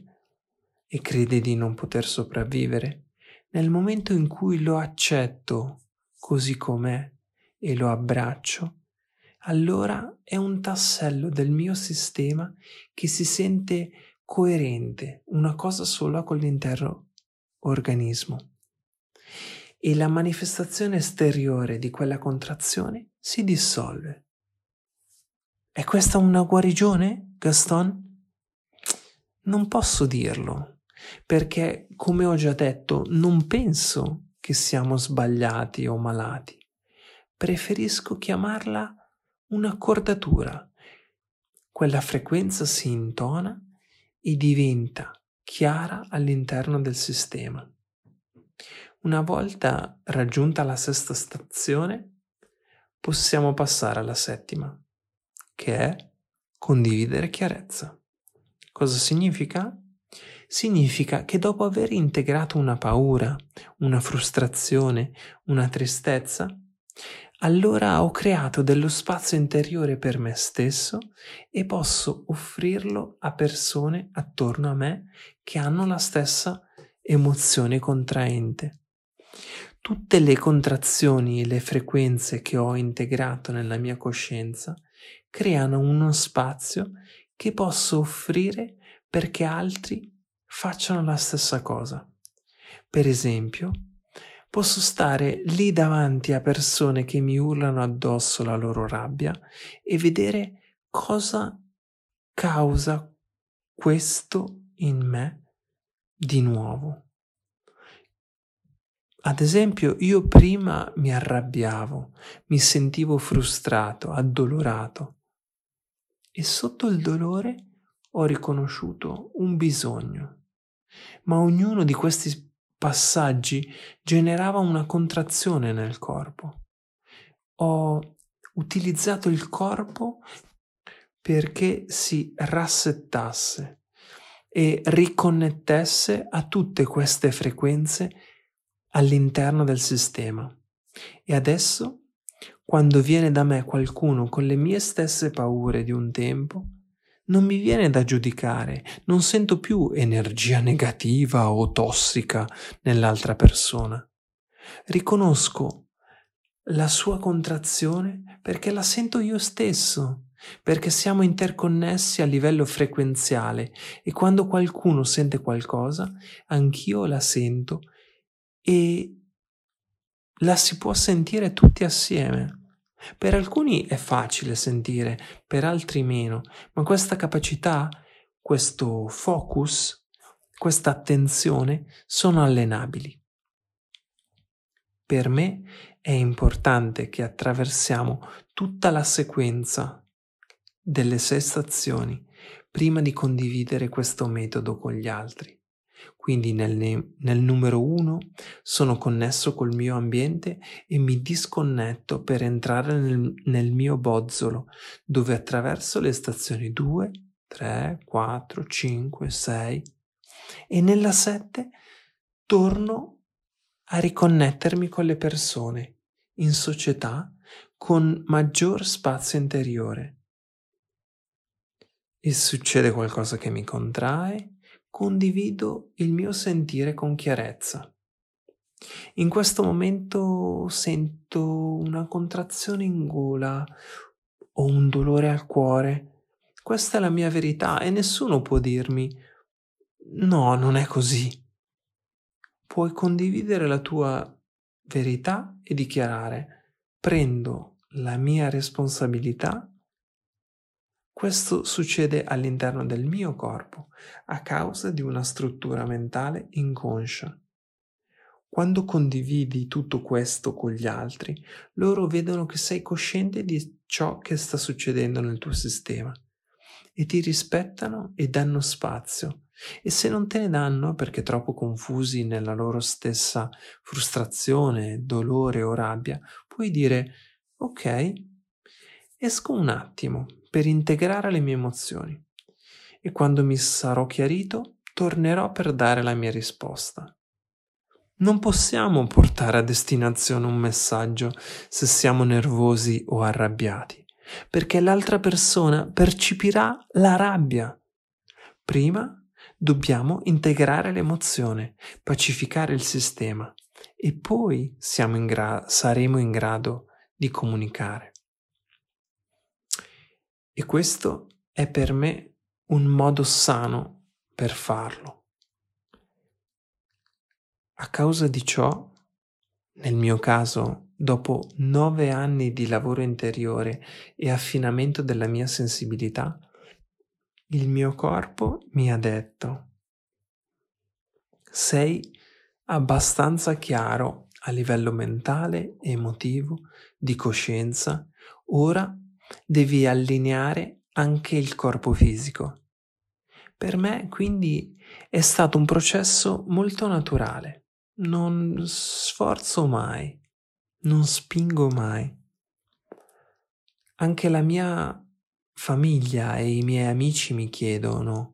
e crede di non poter sopravvivere, nel momento in cui lo accetto così com'è e lo abbraccio, allora è un tassello del mio sistema che si sente coerente, una cosa sola con l'intero organismo. E la manifestazione esteriore di quella contrazione si dissolve. È questa una guarigione, Gaston? Non posso dirlo, perché, come ho già detto, non penso che siamo sbagliati o malati. Preferisco chiamarla un'accordatura. Quella frequenza si intona e diventa chiara all'interno del sistema. Una volta raggiunta la sesta stazione, possiamo passare alla settima, che è condividere chiarezza. Cosa significa? significa che dopo aver integrato una paura, una frustrazione, una tristezza, allora ho creato dello spazio interiore per me stesso e posso offrirlo a persone attorno a me che hanno la stessa emozione contraente. Tutte le contrazioni e le frequenze che ho integrato nella mia coscienza creano uno spazio che posso offrire perché altri facciano la stessa cosa. Per esempio, posso stare lì davanti a persone che mi urlano addosso la loro rabbia e vedere cosa causa questo in me di nuovo. Ad esempio, io prima mi arrabbiavo, mi sentivo frustrato, addolorato e sotto il dolore ho riconosciuto un bisogno ma ognuno di questi passaggi generava una contrazione nel corpo. Ho utilizzato il corpo perché si rassettasse e riconnettesse a tutte queste frequenze all'interno del sistema. E adesso, quando viene da me qualcuno con le mie stesse paure di un tempo, non mi viene da giudicare, non sento più energia negativa o tossica nell'altra persona. Riconosco la sua contrazione perché la sento io stesso, perché siamo interconnessi a livello frequenziale e quando qualcuno sente qualcosa, anch'io la sento e la si può sentire tutti assieme. Per alcuni è facile sentire, per altri meno, ma questa capacità, questo focus, questa attenzione sono allenabili. Per me è importante che attraversiamo tutta la sequenza delle sei stazioni prima di condividere questo metodo con gli altri. Quindi nel, ne- nel numero uno sono connesso col mio ambiente e mi disconnetto per entrare nel, nel mio bozzolo, dove attraverso le stazioni 2, 3, 4, 5, 6 e nella 7 torno a riconnettermi con le persone in società con maggior spazio interiore. E succede qualcosa che mi contrae, condivido il mio sentire con chiarezza. In questo momento sento una contrazione in gola o un dolore al cuore. Questa è la mia verità e nessuno può dirmi no, non è così. Puoi condividere la tua verità e dichiarare prendo la mia responsabilità. Questo succede all'interno del mio corpo a causa di una struttura mentale inconscia. Quando condividi tutto questo con gli altri, loro vedono che sei cosciente di ciò che sta succedendo nel tuo sistema e ti rispettano e danno spazio. E se non te ne danno perché troppo confusi nella loro stessa frustrazione, dolore o rabbia, puoi dire ok, esco un attimo per integrare le mie emozioni e quando mi sarò chiarito tornerò per dare la mia risposta. Non possiamo portare a destinazione un messaggio se siamo nervosi o arrabbiati, perché l'altra persona percepirà la rabbia. Prima dobbiamo integrare l'emozione, pacificare il sistema e poi in gra- saremo in grado di comunicare. E questo è per me un modo sano per farlo. A causa di ciò, nel mio caso, dopo nove anni di lavoro interiore e affinamento della mia sensibilità, il mio corpo mi ha detto sei abbastanza chiaro a livello mentale, emotivo, di coscienza, ora devi allineare anche il corpo fisico. Per me quindi è stato un processo molto naturale non sforzo mai, non spingo mai. Anche la mia famiglia e i miei amici mi chiedono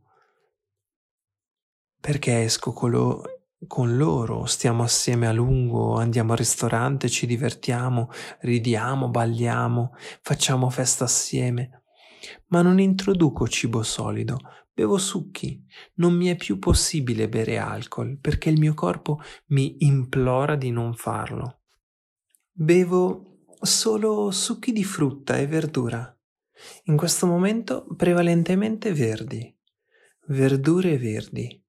perché esco con, lo, con loro, stiamo assieme a lungo, andiamo al ristorante, ci divertiamo, ridiamo, balliamo, facciamo festa assieme, ma non introduco cibo solido, bevo succhi. Non mi è più possibile bere alcol perché il mio corpo mi implora di non farlo. Bevo solo succhi di frutta e verdura. In questo momento prevalentemente verdi. Verdure verdi.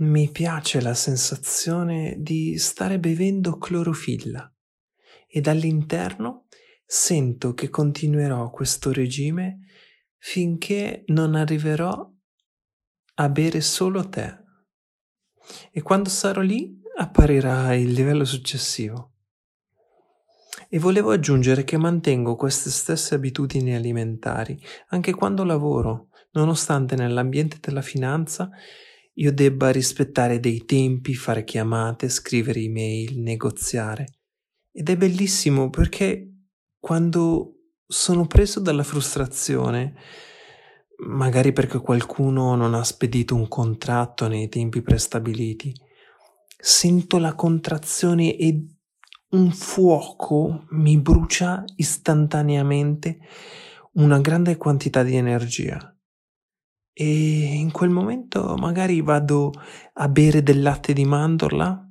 Mi piace la sensazione di stare bevendo clorofilla e dall'interno sento che continuerò questo regime finché non arriverò a bere solo tè. E quando sarò lì apparirà il livello successivo. E volevo aggiungere che mantengo queste stesse abitudini alimentari anche quando lavoro, nonostante nell'ambiente della finanza io debba rispettare dei tempi, fare chiamate, scrivere email, negoziare. Ed è bellissimo perché quando sono preso dalla frustrazione, magari perché qualcuno non ha spedito un contratto nei tempi prestabiliti. Sento la contrazione e un fuoco mi brucia istantaneamente una grande quantità di energia. E in quel momento magari vado a bere del latte di mandorla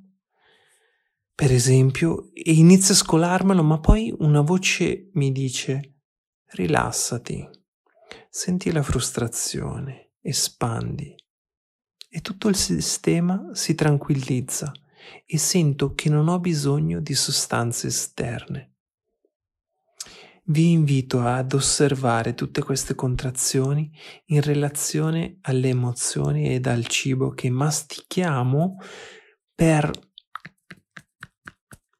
per esempio, e inizio a scolarmelo, ma poi una voce mi dice rilassati, senti la frustrazione, espandi e tutto il sistema si tranquillizza e sento che non ho bisogno di sostanze esterne. Vi invito ad osservare tutte queste contrazioni in relazione alle emozioni ed al cibo che mastichiamo per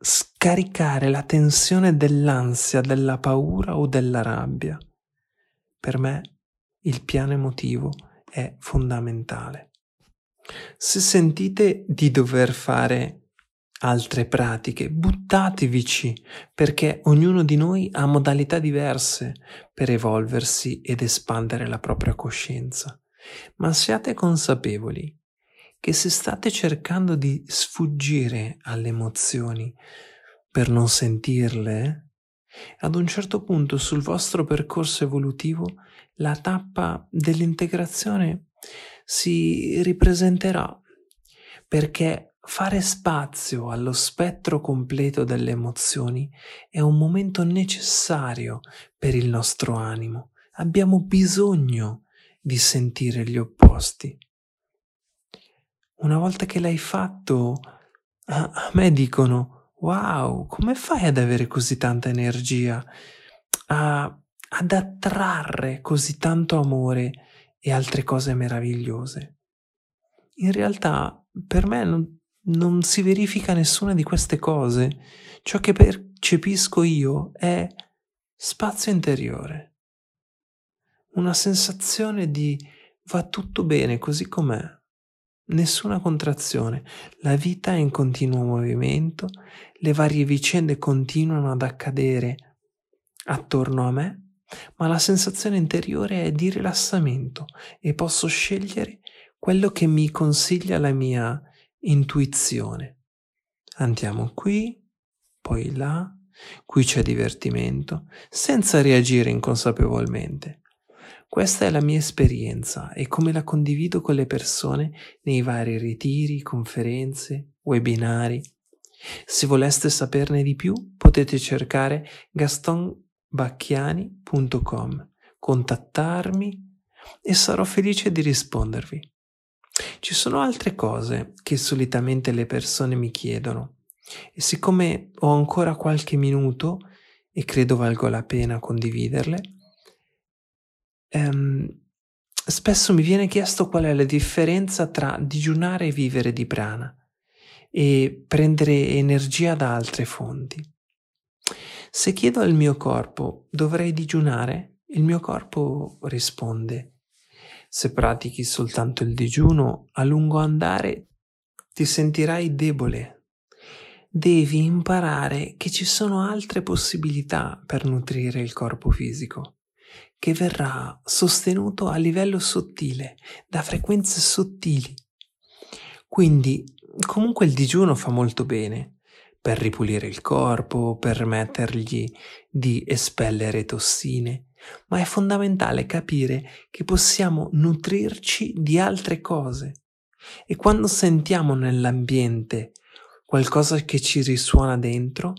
scaricare la tensione dell'ansia, della paura o della rabbia. Per me il piano emotivo è fondamentale. Se sentite di dover fare altre pratiche, buttatevici perché ognuno di noi ha modalità diverse per evolversi ed espandere la propria coscienza. Ma siate consapevoli che se state cercando di sfuggire alle emozioni per non sentirle, ad un certo punto sul vostro percorso evolutivo la tappa dell'integrazione si ripresenterà perché fare spazio allo spettro completo delle emozioni è un momento necessario per il nostro animo. Abbiamo bisogno di sentire gli opposti. Una volta che l'hai fatto, a, me dicono, wow, come fai ad avere così tanta energia, a, ad attrarre così tanto amore e altre cose meravigliose? In realtà, per me non, non si verifica nessuna di queste cose. Ciò che percepisco io è spazio interiore, una sensazione di va tutto bene così com'è, nessuna contrazione, la vita è in continuo movimento, le varie vicende continuano ad accadere attorno a me, ma la sensazione interiore è di rilassamento e posso scegliere quello che mi consiglia la mia intuizione. Andiamo qui, poi là, qui c'è divertimento, senza reagire inconsapevolmente. Questa è la mia esperienza e come la condivido con le persone nei vari ritiri, conferenze, webinari. Se voleste saperne di più, potete cercare gastonbacchiani.com, contattarmi e sarò felice di rispondervi. Ci sono altre cose che solitamente le persone mi chiedono e siccome ho ancora qualche minuto e credo valga la pena condividerle, ehm, spesso mi viene chiesto qual è la differenza tra digiunare e vivere di prana e prendere energia da altre fonti. Se chiedo al mio corpo dovrei digiunare, il mio corpo risponde se pratichi soltanto il digiuno, a lungo andare ti sentirai debole. Devi imparare che ci sono altre possibilità per nutrire il corpo fisico, che verrà sostenuto a livello sottile, da frequenze sottili. Quindi, comunque il digiuno fa molto bene per ripulire il corpo, permettergli di espellere tossine, ma è fondamentale capire che possiamo nutrirci di altre cose e quando sentiamo nell'ambiente qualcosa che ci risuona dentro,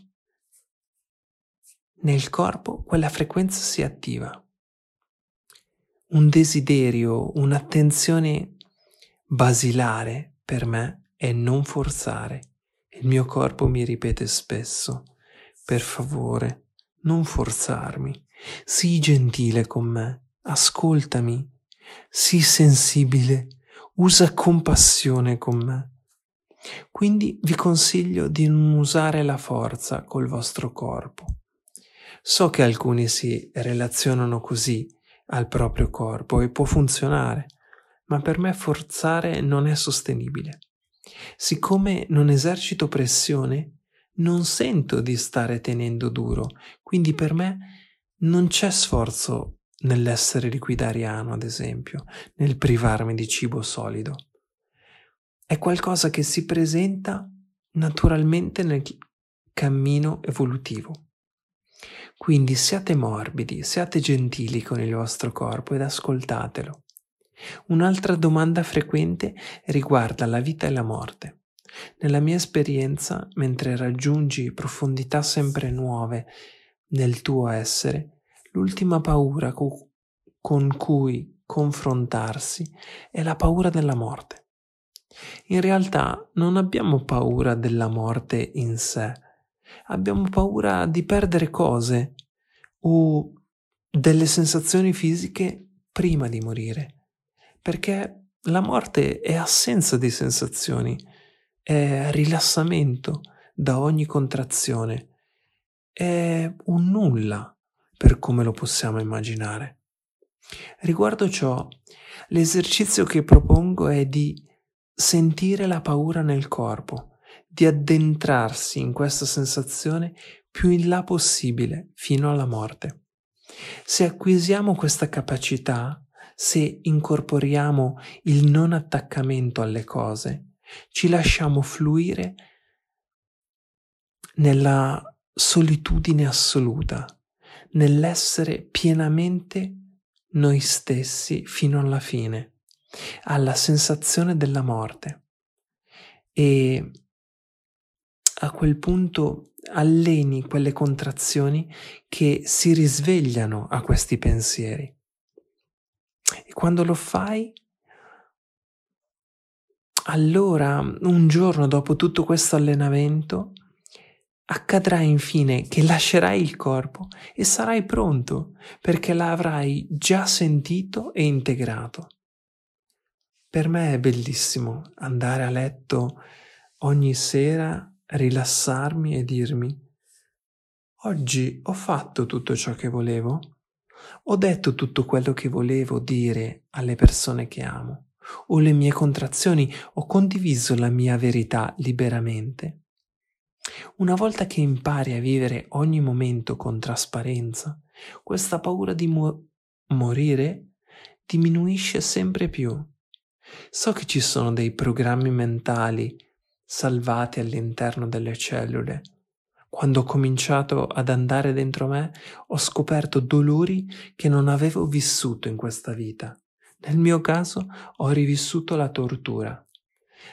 nel corpo quella frequenza si attiva. Un desiderio, un'attenzione basilare per me è non forzare. Il mio corpo mi ripete spesso, per favore, non forzarmi, Sii gentile con me, ascoltami, sii sensibile, usa compassione con me. Quindi vi consiglio di non usare la forza col vostro corpo. So che alcuni si relazionano così al proprio corpo e può funzionare, ma per me forzare non è sostenibile. Siccome non esercito pressione, non sento di stare tenendo duro, quindi per me non c'è sforzo nell'essere liquidariano, ad esempio, nel privarmi di cibo solido. È qualcosa che si presenta naturalmente nel cammino evolutivo. Quindi siate morbidi, siate gentili con il vostro corpo ed ascoltatelo. Un'altra domanda frequente riguarda la vita e la morte. Nella mia esperienza, mentre raggiungi profondità sempre nuove nel tuo essere, l'ultima paura co- con cui confrontarsi è la paura della morte. In realtà non abbiamo paura della morte in sé, abbiamo paura di perdere cose o delle sensazioni fisiche prima di morire, perché la morte è assenza di sensazioni, è rilassamento da ogni contrazione è un nulla per come lo possiamo immaginare. Riguardo ciò, l'esercizio che propongo è di sentire la paura nel corpo, di addentrarsi in questa sensazione più in là possibile fino alla morte. Se acquisiamo questa capacità, se incorporiamo il non attaccamento alle cose, ci lasciamo fluire nella solitudine assoluta, nell'essere pienamente noi stessi fino alla fine. alla sensazione della morte e a quel punto alleni quelle contrazioni che si risvegliano a questi pensieri. E quando lo fai, allora un giorno dopo tutto questo allenamento, accadrà infine che lascerai il corpo e sarai pronto perché l'avrai già sentito e integrato. Per me è bellissimo andare a letto ogni sera, rilassarmi e dirmi Oggi ho fatto tutto ciò che volevo? Ho detto tutto quello che volevo dire alle persone che amo? O le mie contrazioni? Ho condiviso la mia verità liberamente? Una volta che impari a vivere ogni momento con trasparenza, questa paura di mo- morire diminuisce sempre più. So che ci sono dei programmi mentali salvati all'interno delle cellule. Quando ho cominciato ad andare dentro me, ho scoperto dolori che non avevo vissuto in questa vita. Nel mio caso ho rivissuto la tortura.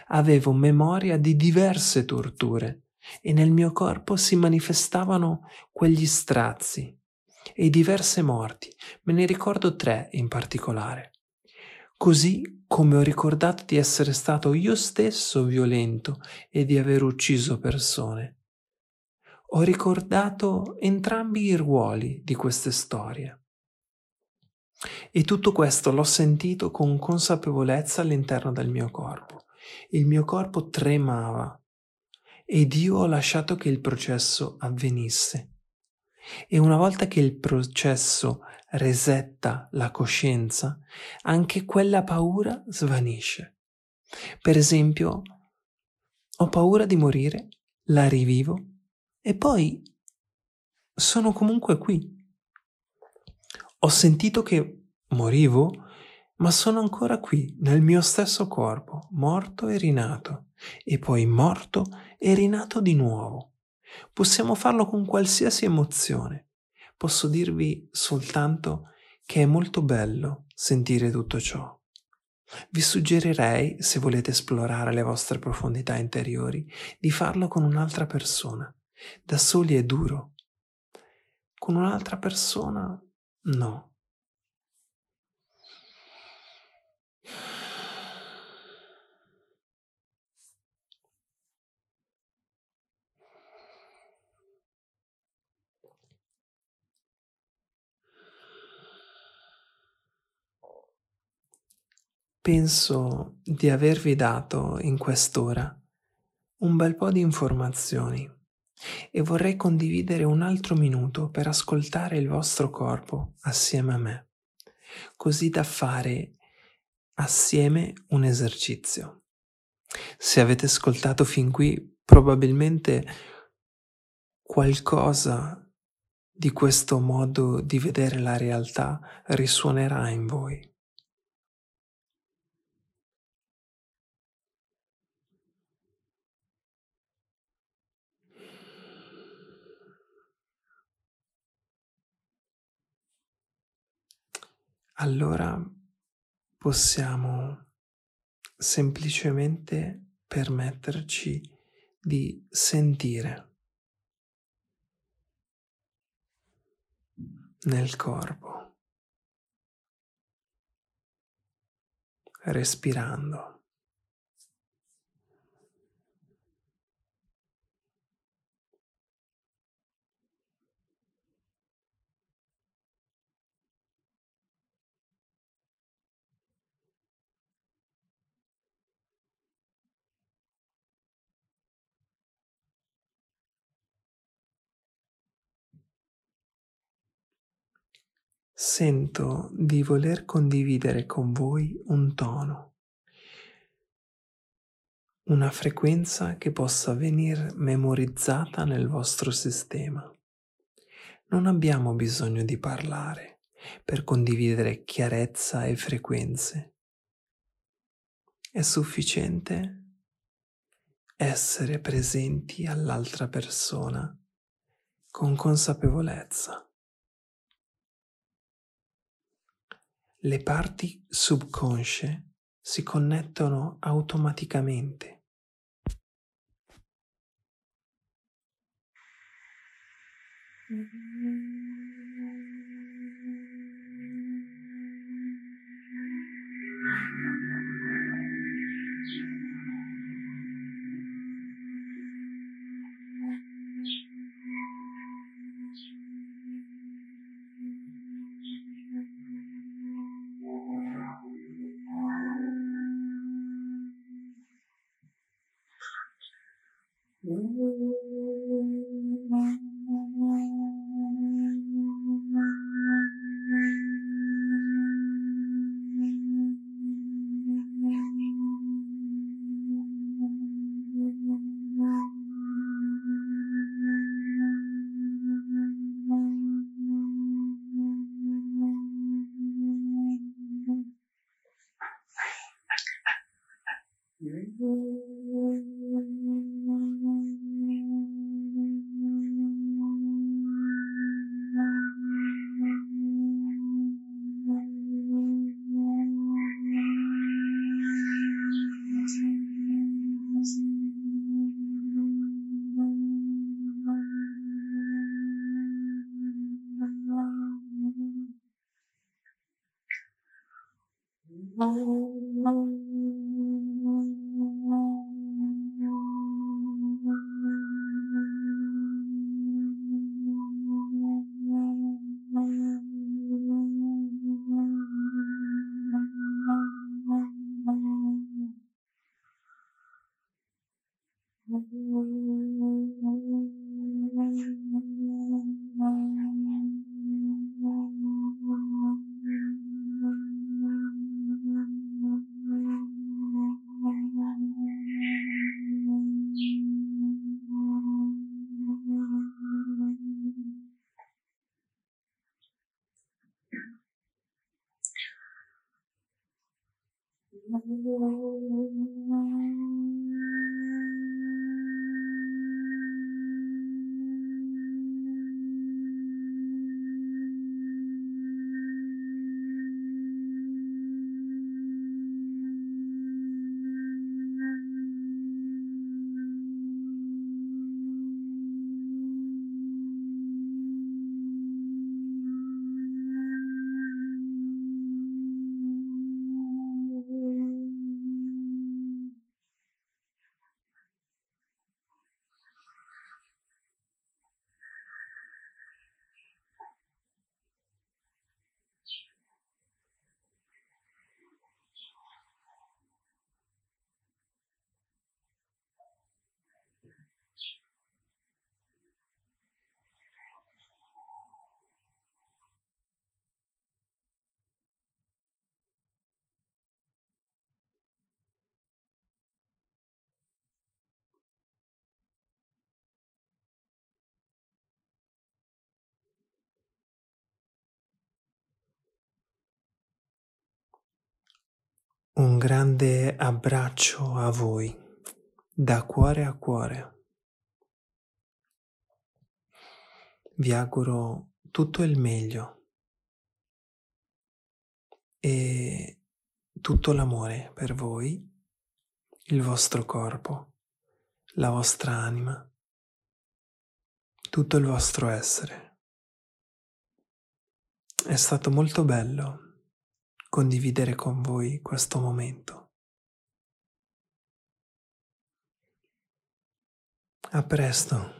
Avevo memoria di diverse torture e nel mio corpo si manifestavano quegli strazi e diverse morti, me ne ricordo tre in particolare. Così come ho ricordato di essere stato io stesso violento e di aver ucciso persone. Ho ricordato entrambi i ruoli di queste storie. E tutto questo l'ho sentito con consapevolezza all'interno del mio corpo. Il mio corpo tremava ed io ho lasciato che il processo avvenisse. E una volta che il processo resetta la coscienza, anche quella paura svanisce. Per esempio, ho paura di morire, la rivivo e poi sono comunque qui. Ho sentito che morivo, ma sono ancora qui, nel mio stesso corpo, morto e rinato, e poi morto e rinato di nuovo. Possiamo farlo con qualsiasi emozione. Posso dirvi soltanto che è molto bello sentire tutto ciò. Vi suggerirei, se volete esplorare le vostre profondità interiori, di farlo con un'altra persona. Da soli è duro. Con un'altra persona no. Penso di avervi dato in quest'ora un bel po' di informazioni e vorrei condividere un altro minuto per ascoltare il vostro corpo assieme a me, così da fare assieme un esercizio. Se avete ascoltato fin qui, probabilmente qualcosa di questo modo di vedere la realtà risuonerà in voi. Allora possiamo semplicemente permetterci di sentire nel corpo, respirando. Sento di voler condividere con voi un tono, una frequenza che possa venire memorizzata nel vostro sistema. Non abbiamo bisogno di parlare per condividere chiarezza e frequenze. È sufficiente essere presenti all'altra persona con consapevolezza. Le parti subconsce si connettono automaticamente. Un grande abbraccio a voi, da cuore a cuore. Vi auguro tutto il meglio e tutto l'amore per voi, il vostro corpo, la vostra anima, tutto il vostro essere. È stato molto bello condividere con voi questo momento. A presto.